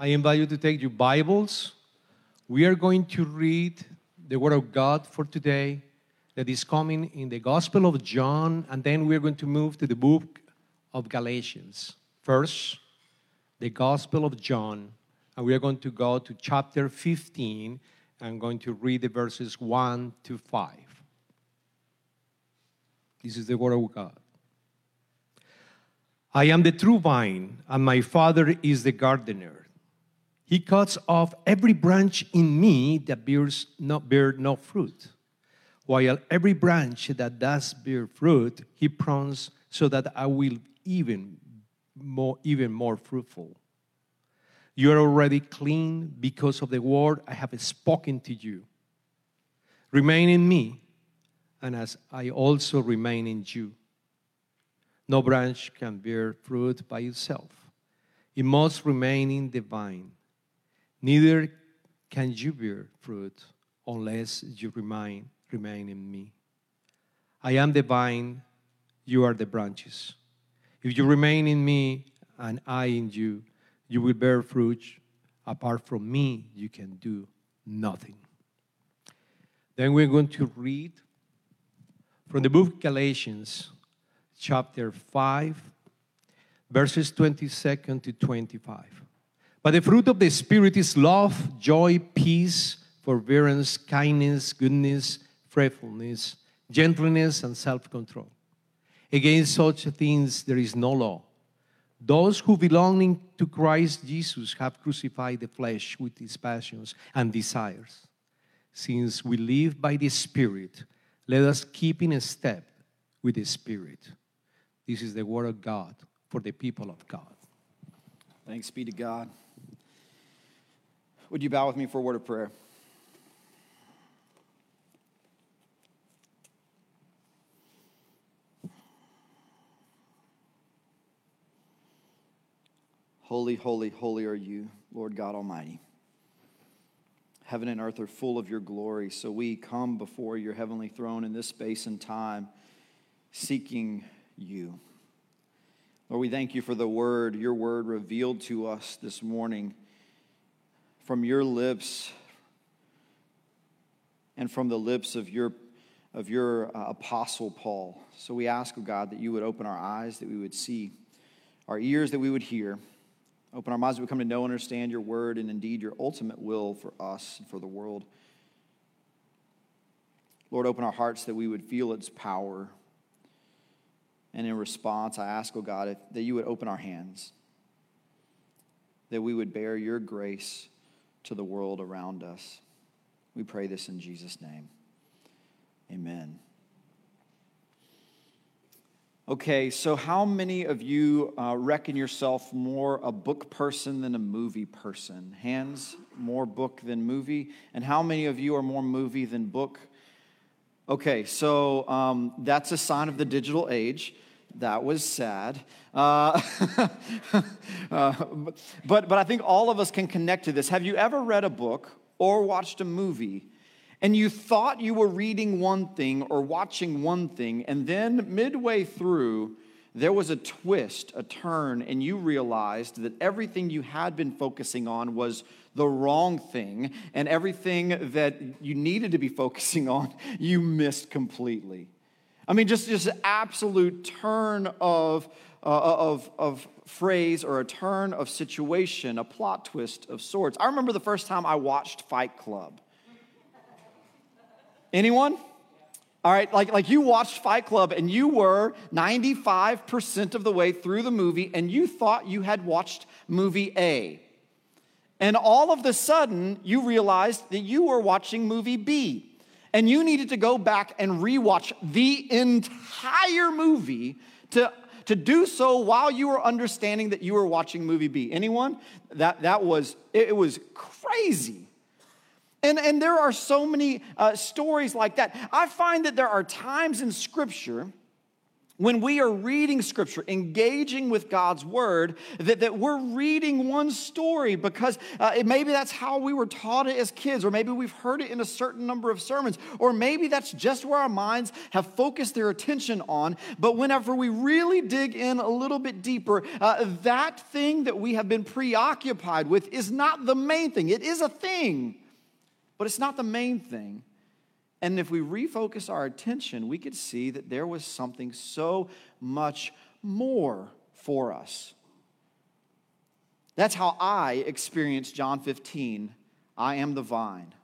I invite you to take your Bibles. We are going to read the Word of God for today that is coming in the Gospel of John, and then we're going to move to the book of Galatians. First, the Gospel of John, and we are going to go to chapter 15. I'm going to read the verses 1 to 5. This is the Word of God. I am the true vine, and my Father is the gardener. He cuts off every branch in me that bears no, bear no fruit, while every branch that does bear fruit, he prunes so that I will even more, even more fruitful. You are already clean because of the word I have spoken to you. Remain in me, and as I also remain in you. No branch can bear fruit by itself. It must remain in the vine. Neither can you bear fruit unless you remain, remain in me. I am the vine, you are the branches. If you remain in me and I in you, you will bear fruit. Apart from me, you can do nothing. Then we're going to read from the book of Galatians, chapter 5, verses 22 to 25. But the fruit of the Spirit is love, joy, peace, forbearance, kindness, goodness, faithfulness, gentleness, and self control. Against such things there is no law. Those who belonging to Christ Jesus have crucified the flesh with its passions and desires. Since we live by the Spirit, let us keep in step with the Spirit. This is the word of God for the people of God. Thanks be to God. Would you bow with me for a word of prayer? Holy, holy, holy are you, Lord God Almighty. Heaven and earth are full of your glory, so we come before your heavenly throne in this space and time, seeking you. Lord, we thank you for the word, your word revealed to us this morning from your lips and from the lips of your, of your uh, apostle Paul. So we ask, oh God, that you would open our eyes, that we would see, our ears, that we would hear Open our minds that we come to know and understand your word and indeed your ultimate will for us and for the world. Lord, open our hearts that we would feel its power. And in response, I ask, oh God, if, that you would open our hands, that we would bear your grace to the world around us. We pray this in Jesus' name. Amen. Okay, so how many of you uh, reckon yourself more a book person than a movie person? Hands, more book than movie. And how many of you are more movie than book? Okay, so um, that's a sign of the digital age. That was sad. Uh, uh, but, but I think all of us can connect to this. Have you ever read a book or watched a movie and you thought you were reading one thing or watching one thing, and then midway through, there was a twist, a turn, and you realized that everything you had been focusing on was the wrong thing, and everything that you needed to be focusing on, you missed completely. I mean, just just absolute turn of, uh, of, of phrase or a turn of situation, a plot twist of sorts. I remember the first time I watched Fight Club. Anyone? All right, like, like you watched Fight Club and you were 95% of the way through the movie and you thought you had watched movie A. And all of the sudden, you realized that you were watching movie B. And you needed to go back and rewatch the entire movie to, to do so while you were understanding that you were watching movie B. Anyone? That, that was, it was crazy. And, and there are so many uh, stories like that. I find that there are times in Scripture when we are reading scripture, engaging with God's word, that, that we're reading one story because uh, maybe that's how we were taught it as kids, or maybe we've heard it in a certain number of sermons, or maybe that's just where our minds have focused their attention on. But whenever we really dig in a little bit deeper, uh, that thing that we have been preoccupied with is not the main thing. It is a thing, but it's not the main thing. And if we refocus our attention, we could see that there was something so much more for us. That's how I experienced John 15 I am the vine.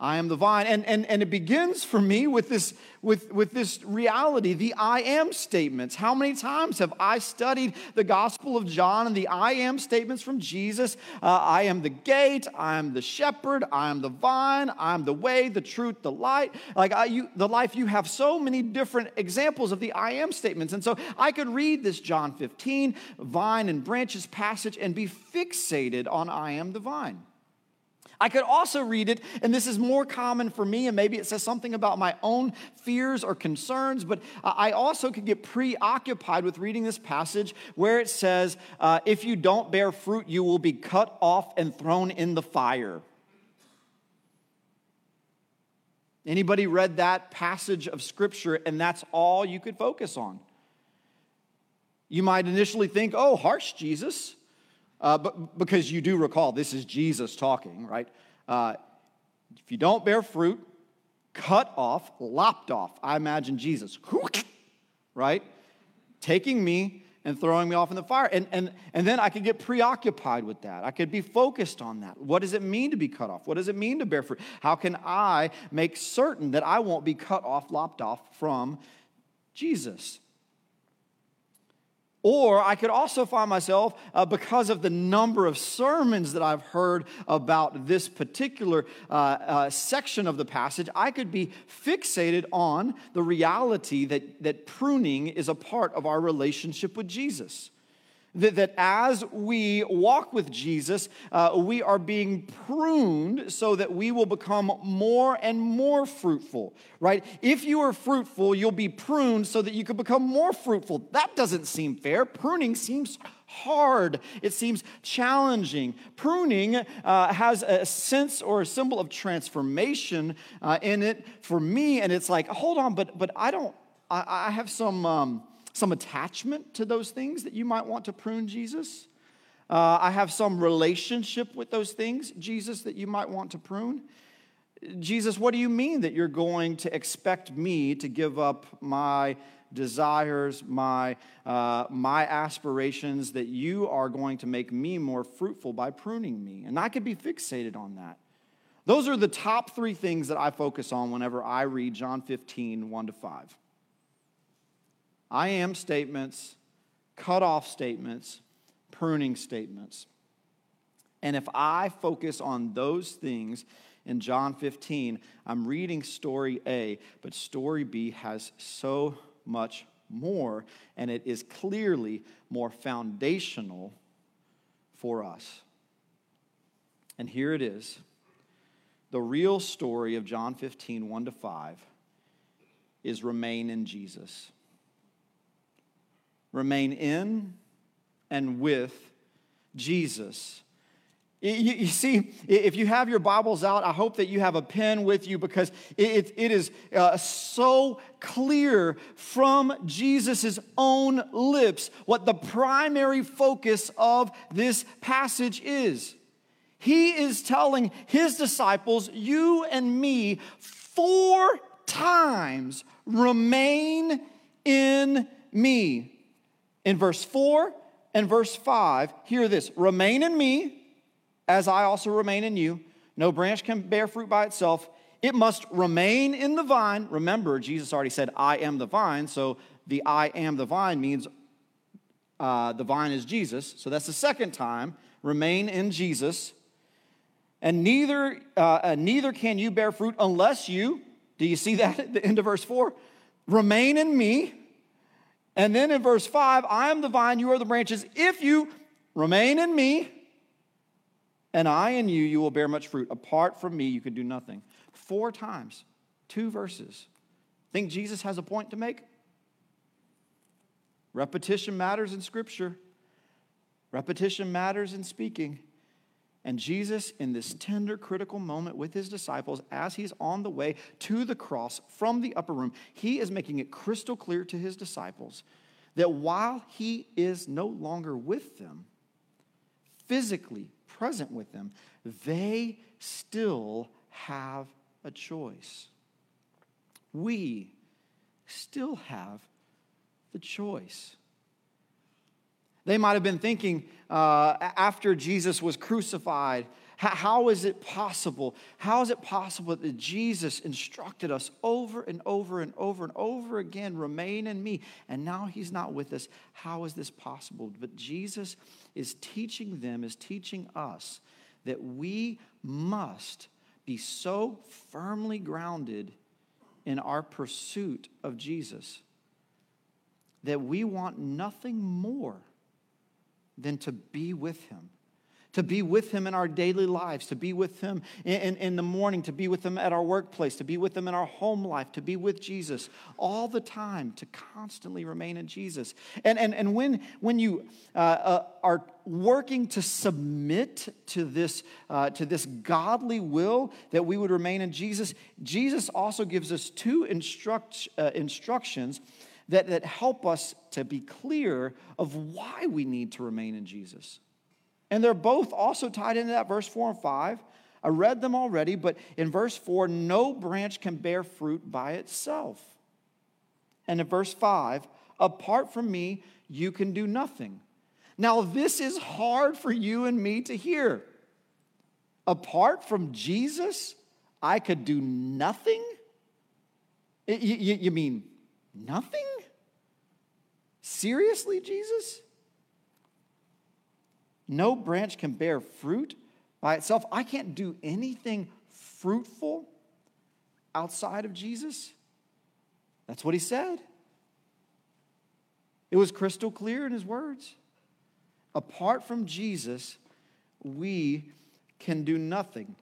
I am the vine. And, and, and it begins for me with this, with, with this reality, the I am statements. How many times have I studied the Gospel of John and the I am statements from Jesus? Uh, I am the gate, I am the shepherd, I am the vine, I am the way, the truth, the light. Like I, you, the life, you have so many different examples of the I am statements. And so I could read this John 15, vine and branches passage, and be fixated on I am the vine. I could also read it, and this is more common for me, and maybe it says something about my own fears or concerns, but I also could get preoccupied with reading this passage where it says, uh, If you don't bear fruit, you will be cut off and thrown in the fire. Anybody read that passage of scripture, and that's all you could focus on? You might initially think, oh, harsh Jesus uh, but because you do recall this is Jesus talking, right? Uh, if you don't bear fruit, cut off, lopped off. I imagine Jesus, right? Taking me and throwing me off in the fire. And, and, and then I could get preoccupied with that. I could be focused on that. What does it mean to be cut off? What does it mean to bear fruit? How can I make certain that I won't be cut off, lopped off from Jesus? Or I could also find myself, uh, because of the number of sermons that I've heard about this particular uh, uh, section of the passage, I could be fixated on the reality that, that pruning is a part of our relationship with Jesus. That, that as we walk with Jesus, uh, we are being pruned so that we will become more and more fruitful, right? If you are fruitful, you'll be pruned so that you can become more fruitful. That doesn't seem fair. Pruning seems hard. It seems challenging. Pruning uh, has a sense or a symbol of transformation uh, in it for me, and it's like, hold on, but but I don't. I, I have some. Um, some attachment to those things that you might want to prune, Jesus. Uh, I have some relationship with those things, Jesus, that you might want to prune. Jesus, what do you mean that you're going to expect me to give up my desires, my, uh, my aspirations, that you are going to make me more fruitful by pruning me? And I could be fixated on that. Those are the top three things that I focus on whenever I read John 15, 1 to 5. I am statements, cut off statements, pruning statements. And if I focus on those things in John 15, I'm reading story A, but story B has so much more, and it is clearly more foundational for us. And here it is the real story of John 15, 1 to 5, is remain in Jesus remain in and with Jesus. You, see, if you have your Bibles out, I hope that you have a pen with you because it, it is uh, so clear from Jesus' own lips what the primary focus of this passage is. He is telling his disciples, you and me, four times remain in me. In verse 4 and verse 5, hear this remain in me as I also remain in you. No branch can bear fruit by itself. It must remain in the vine. Remember, Jesus already said, I am the vine. So the I am the vine means uh, the vine is Jesus. So that's the second time. Remain in Jesus. And neither, uh, uh, neither can you bear fruit unless you, do you see that at the end of verse 4? Remain in me and then in verse 5, I am the vine, you are the branches. If you remain in me, and I in you, you will bear much fruit. Apart from me, you can do nothing. Four times, two verses. Think Jesus has a point to make? Repetition matters in Scripture, repetition matters in speaking. And Jesus, in this tender, critical moment with his disciples, as he's on the way to the cross from the upper room, he is making it crystal clear to his disciples that while he is no longer with them, physically present with them, they still have a choice. We still have the choice. They might have been thinking uh, after Jesus was crucified, how is it possible? How is it possible that Jesus instructed us over and over and over and over again, remain in me, and now he's not with us? How is this possible? But Jesus is teaching them, is teaching us that we must be so firmly grounded in our pursuit of Jesus that we want nothing more than to be with him to be with him in our daily lives, to be with him in, in, in, the morning, to be with him at our workplace, to be with him in our home life, to be with Jesus all the time, to constantly remain in Jesus. And, and, and when, when you uh, uh, are working to submit to this, uh, to this godly will that we would remain in Jesus, Jesus also gives us two instruct, uh, instructions that, that help us to be clear of why we need to remain in Jesus. And they're both also tied into that verse 4 and 5. I read them already, but in verse 4, no branch can bear fruit by itself. And in verse 5, apart from me, you can do nothing. Now, this is hard for you and me to hear. Apart from Jesus, I could do nothing? You, you, you mean nothing? Seriously, Jesus? No branch can bear fruit by itself. I can't do anything fruitful outside of Jesus. That's what he said. It was crystal clear in his words. Apart from Jesus, we can do nothing.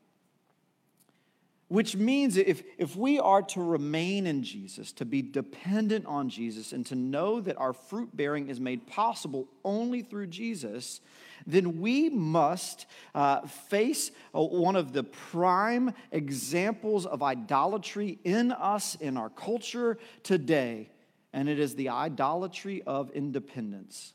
Which means if, if we are to remain in Jesus, to be dependent on Jesus, and to know that our fruit bearing is made possible only through Jesus, then we must uh, face uh, one of the prime examples of idolatry in us, in our culture today, and it is the idolatry of independence.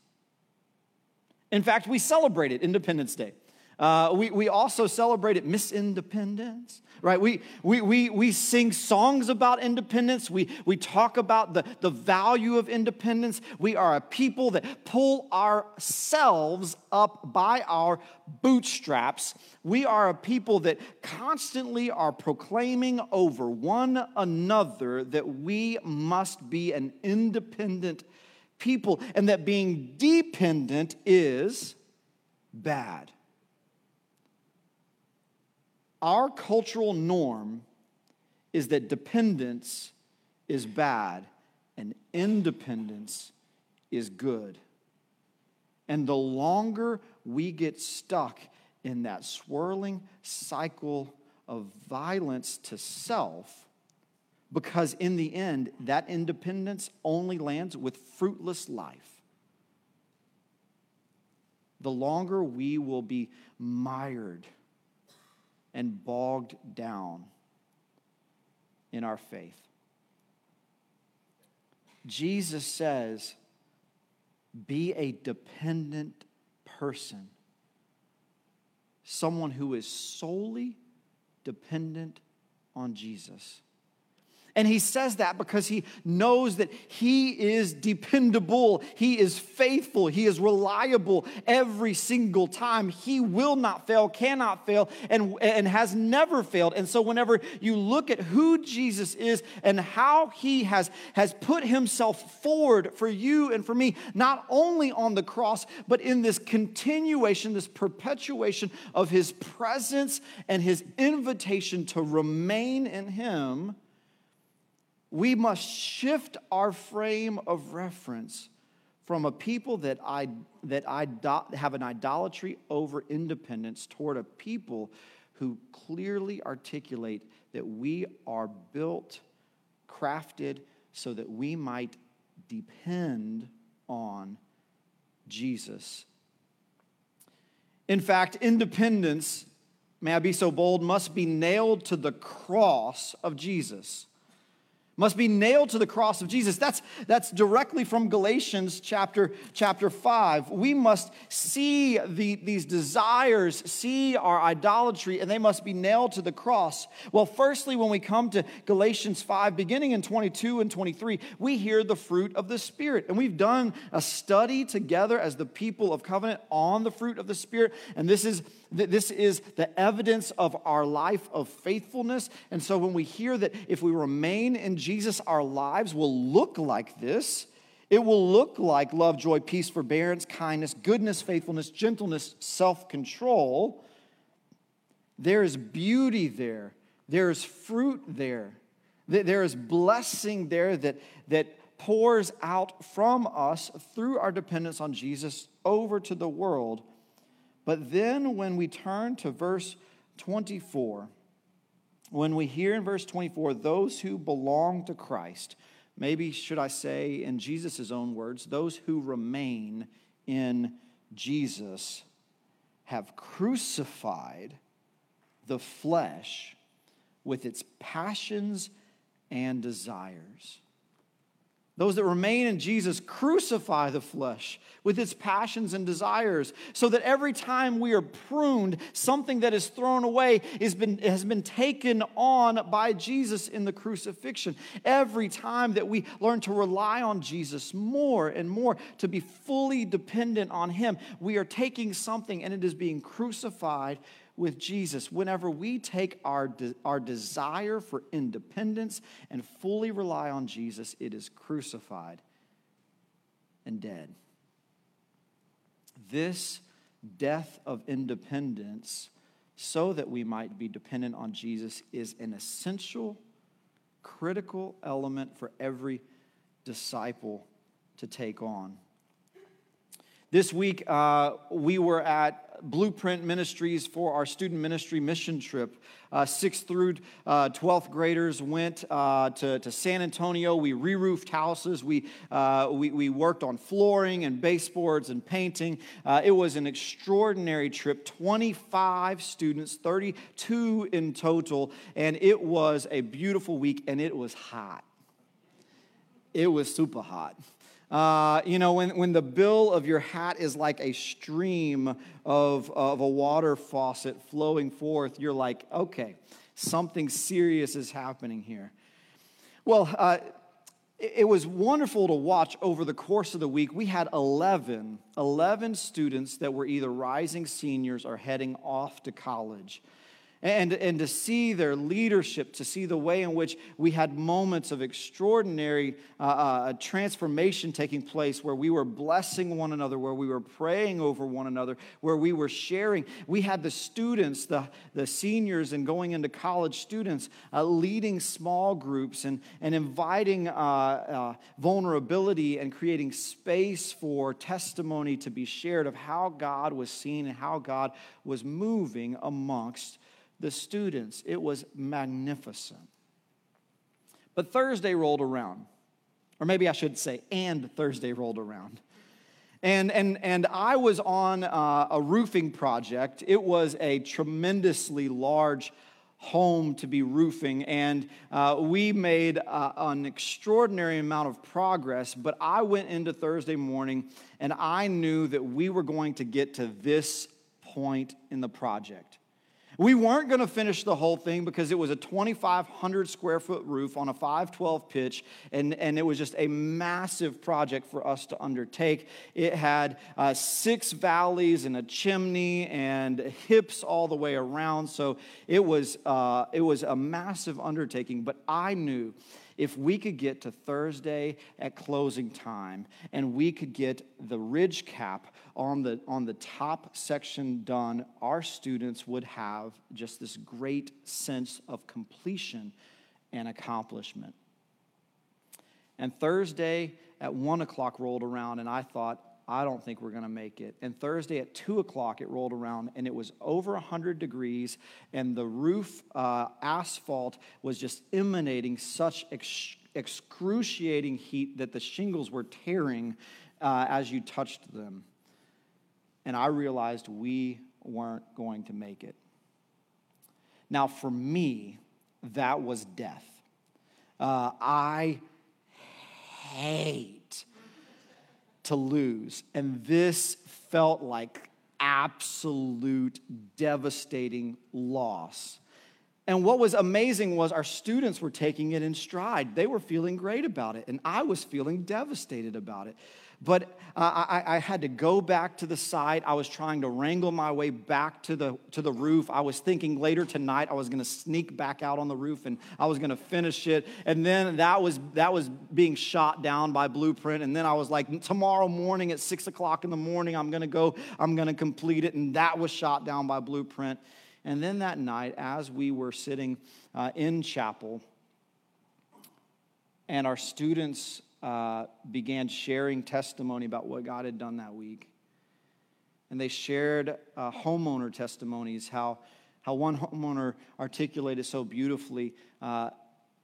In fact, we celebrated Independence Day. Uh, we, we also celebrated Miss Independence right? We, we, we, we sing songs about independence. We, we talk about the, the value of independence. We are a people that pull ourselves up by our bootstraps. We are a people that constantly are proclaiming over one another that we must be an independent people and that being dependent is bad. Our cultural norm is that dependence is bad and independence is good. And the longer we get stuck in that swirling cycle of violence to self, because in the end, that independence only lands with fruitless life. The longer we will be mired and bogged down in our faith. Jesus says, be a dependent person, someone who is solely dependent on Jesus. And he says that because he knows that he is dependable, he is faithful, he is reliable every single time. He will not fail, cannot fail, and, and has never failed. And so, whenever you look at who Jesus is and how he has, has put himself forward for you and for me, not only on the cross, but in this continuation, this perpetuation of his presence and his invitation to remain in him we must shift our frame of reference from a people that, I, that have an idolatry over independence toward a people who clearly articulate that we are built, crafted so that we might depend on Jesus. In fact, independence, may I be so bold, must be nailed to the cross of Jesus must be nailed to the cross of Jesus. That's, that's directly from Galatians chapter, chapter 5. We must see the, these desires, see our idolatry, and they must be nailed to the cross. Well, firstly, when we come to Galatians 5, beginning in 22 and 23, we hear the fruit of the Spirit. And we've done a study together as the people of covenant on the fruit of the Spirit. And this is this is the evidence of our life of faithfulness. And so when we hear that if we remain in Jesus, our lives will look like this, it will look like love, joy, peace, forbearance, kindness, goodness, faithfulness, gentleness, self control. There is beauty there, there is fruit there, there is blessing there that, that pours out from us through our dependence on Jesus over to the world. But then when we turn to verse 24, when we hear in verse 24, those who belong to Christ, maybe should I say in Jesus' own words, those who remain in Jesus have crucified the flesh with its passions and desires. Those that remain in Jesus crucify the flesh with its passions and desires, so that every time we are pruned, something that is thrown away been, has been taken on by Jesus in the crucifixion. Every time that we learn to rely on Jesus more and more, to be fully dependent on Him, we are taking something and it is being crucified with Jesus, whenever we take our, de- our desire for independence and fully rely on Jesus, it is crucified and dead. This death of independence, so that we might be dependent on Jesus, is an essential, critical element for every disciple to take on. This week, uh, we were at Blueprint Ministries for our student ministry mission trip. Uh, sixth through uh, 12th graders went uh, to, to San Antonio. We re roofed houses. We, uh, we, we, worked on flooring and baseboards and painting. Uh, it was an extraordinary trip 25 students, 32 in total, and it was a beautiful week and it was hot. It was super hot. Uh, you know, when, when the bill of your hat is like a stream of, of a water faucet flowing forth, you're like, okay, something serious is happening here. Well, uh, it, it was wonderful to watch over the course of the week. We had 11, 11 students that were either rising seniors or heading off to college and, and to see their leadership, to see the way in which we had moments of extraordinary uh, uh, transformation taking place where we were blessing one another, where we were praying over one another, where we were sharing. We had the students, the, the seniors, and going into college students uh, leading small groups and, and inviting uh, uh, vulnerability and creating space for testimony to be shared of how God was seen and how God was moving amongst the students. It was magnificent. But Thursday rolled around, or maybe I should say, and Thursday rolled around. And, and, and I was on uh, a roofing project. It was a tremendously large home to be roofing, and uh, we made uh, an extraordinary amount of progress. But I went into Thursday morning, and I knew that we were going to get to this point in the project. We weren't going to finish the whole thing because it was a 2,500 square foot roof on a 512 pitch, and, and it was just a massive project for us to undertake. It had uh, six valleys and a chimney and hips all the way around, so it was, uh, it was a massive undertaking, but I knew if we could get to Thursday at closing time and we could get the ridge cap on the, on the top section done, our students would have just this great sense of completion and accomplishment. And Thursday at one o'clock rolled around, and I thought, I don't think we're going to make it. And Thursday at 2 o'clock, it rolled around and it was over 100 degrees, and the roof uh, asphalt was just emanating such ex- excruciating heat that the shingles were tearing uh, as you touched them. And I realized we weren't going to make it. Now, for me, that was death. Uh, I hate to lose. And this felt like absolute devastating loss. And what was amazing was our students were taking it in stride. They were feeling great about it, and I was feeling devastated about it. But I, I, had to go back to the side. I was trying to wrangle my way back to the, to the roof. I was thinking later tonight I was going to sneak back out on the roof and I was going to finish it. And then that was, that was being shot down by Blueprint. And then I was like, tomorrow morning at six o'clock in the morning, I'm going to go, I'm going to complete it. And that was shot down by Blueprint. And then that night, as we were sitting uh, in chapel, and our students uh, began sharing testimony about what God had done that week. And they shared uh, homeowner testimonies, how, how one homeowner articulated so beautifully uh,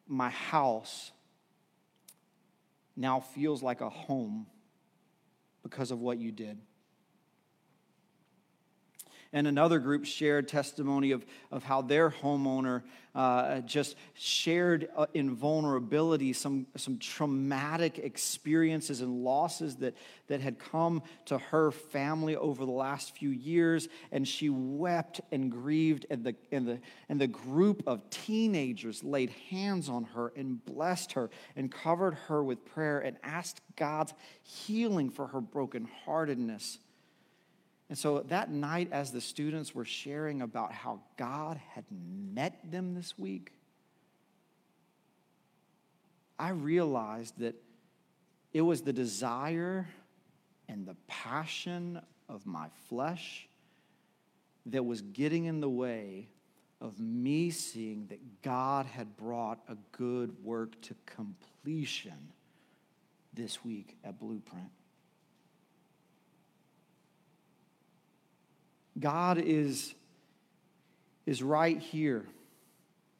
My house now feels like a home because of what you did and another group shared testimony of, of how their homeowner uh, just shared uh, in vulnerability some, some traumatic experiences and losses that, that had come to her family over the last few years. And she wept and grieved, and the, and the, and the group of teenagers laid hands on her and blessed her and covered her with prayer and asked God's healing for her brokenheartedness. And so that night, as the students were sharing about how God had met them this week, I realized that it was the desire and the passion of my flesh that was getting in the way of me seeing that God had brought a good work to completion this week at Blueprint. God is, is right here.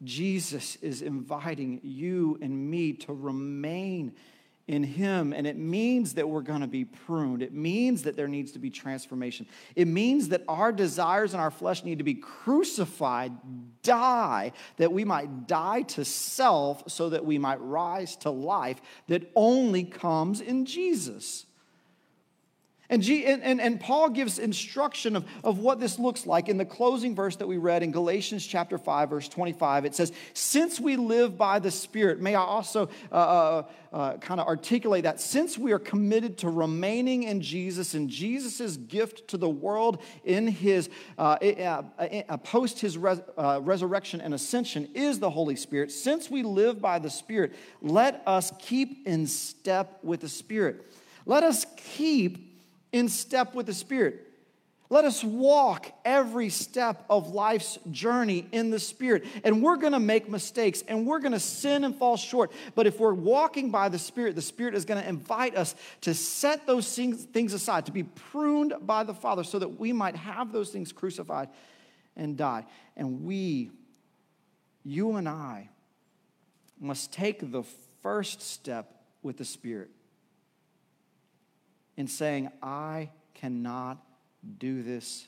Jesus is inviting you and me to remain in Him. And it means that we're going to be pruned. It means that there needs to be transformation. It means that our desires and our flesh need to be crucified, die, that we might die to self so that we might rise to life that only comes in Jesus. And, G, and, and, and, Paul gives instruction of, of what this looks like in the closing verse that we read in Galatians chapter 5, verse 25. It says, Since we live by the Spirit, may I also uh, uh, uh, kind of articulate that. Since we are committed to remaining in Jesus and Jesus' gift to the world in his, uh, uh, uh, post his res, resurrection and ascension is the Holy Spirit, since we live by the Spirit, let us keep in step with the Spirit. Let us keep in step with the Spirit. Let us walk every step of life's journey in the Spirit. And we're to make mistakes and we're to sin and fall short. But if we're walking by the Spirit, the Spirit is to invite us to set those things aside, to be pruned by the Father so that we might have those things crucified and die. And we, you and I, must take the first step with the Spirit in saying, I cannot do this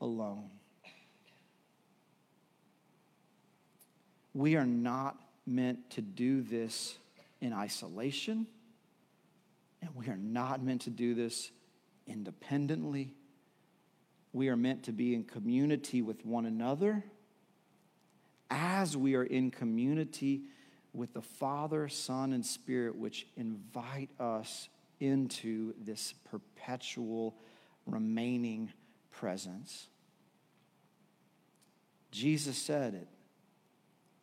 alone. We are not meant to do this in isolation, and we are not meant to do this independently. We are meant to be in community with one another as we are in community with the Father, Son, and Spirit, which invite us into this perpetual remaining presence. Jesus said it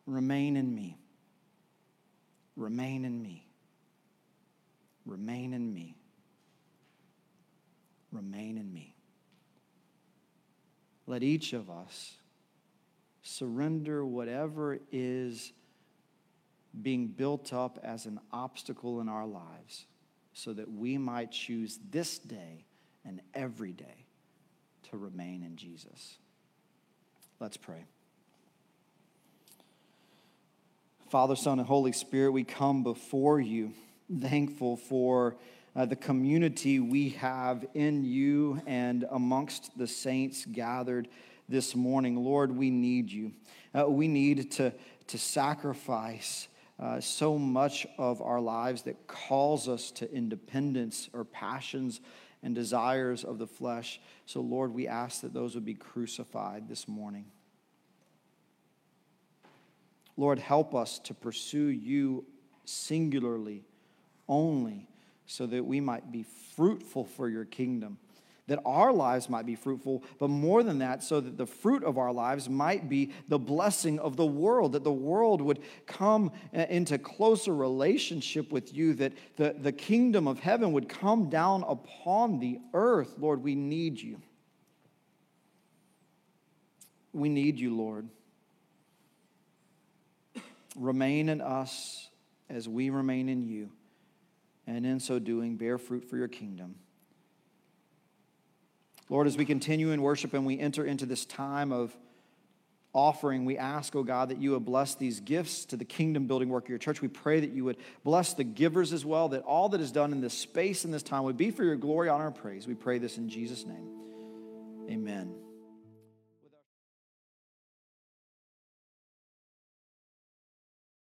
remain in me, remain in me, remain in me, remain in me. Let each of us surrender whatever is being built up as an obstacle in our lives so that we might choose this day and every day to remain in Jesus. Let's pray. Father, Son, and Holy Spirit, we come before you thankful for uh, the community we have in you and amongst the saints gathered this morning. Lord, we need you. Uh, we need to, to sacrifice uh, so much of our lives that calls us to independence or passions and desires of the flesh. So, Lord, we ask that those would be crucified this morning. Lord, help us to pursue you singularly, only, so that we might be fruitful for your kingdom that our lives might be fruitful, but more than that, so that the fruit of our lives might be the blessing of the world, that the world would come uh, into closer relationship with you, that the, the kingdom of heaven would come down upon the earth. Lord, we need you. We need you, Lord. Remain in us as we remain in you, and in so doing, bear fruit for your kingdom. Lord, as we continue in worship and we enter into this time of offering, we ask, oh God, that you would bless these gifts to the kingdom building work of your church. We pray that you would bless the givers as well, that all that is done in this space and this time would be for your glory, honor, and praise. We pray this in Jesus' name. Amen.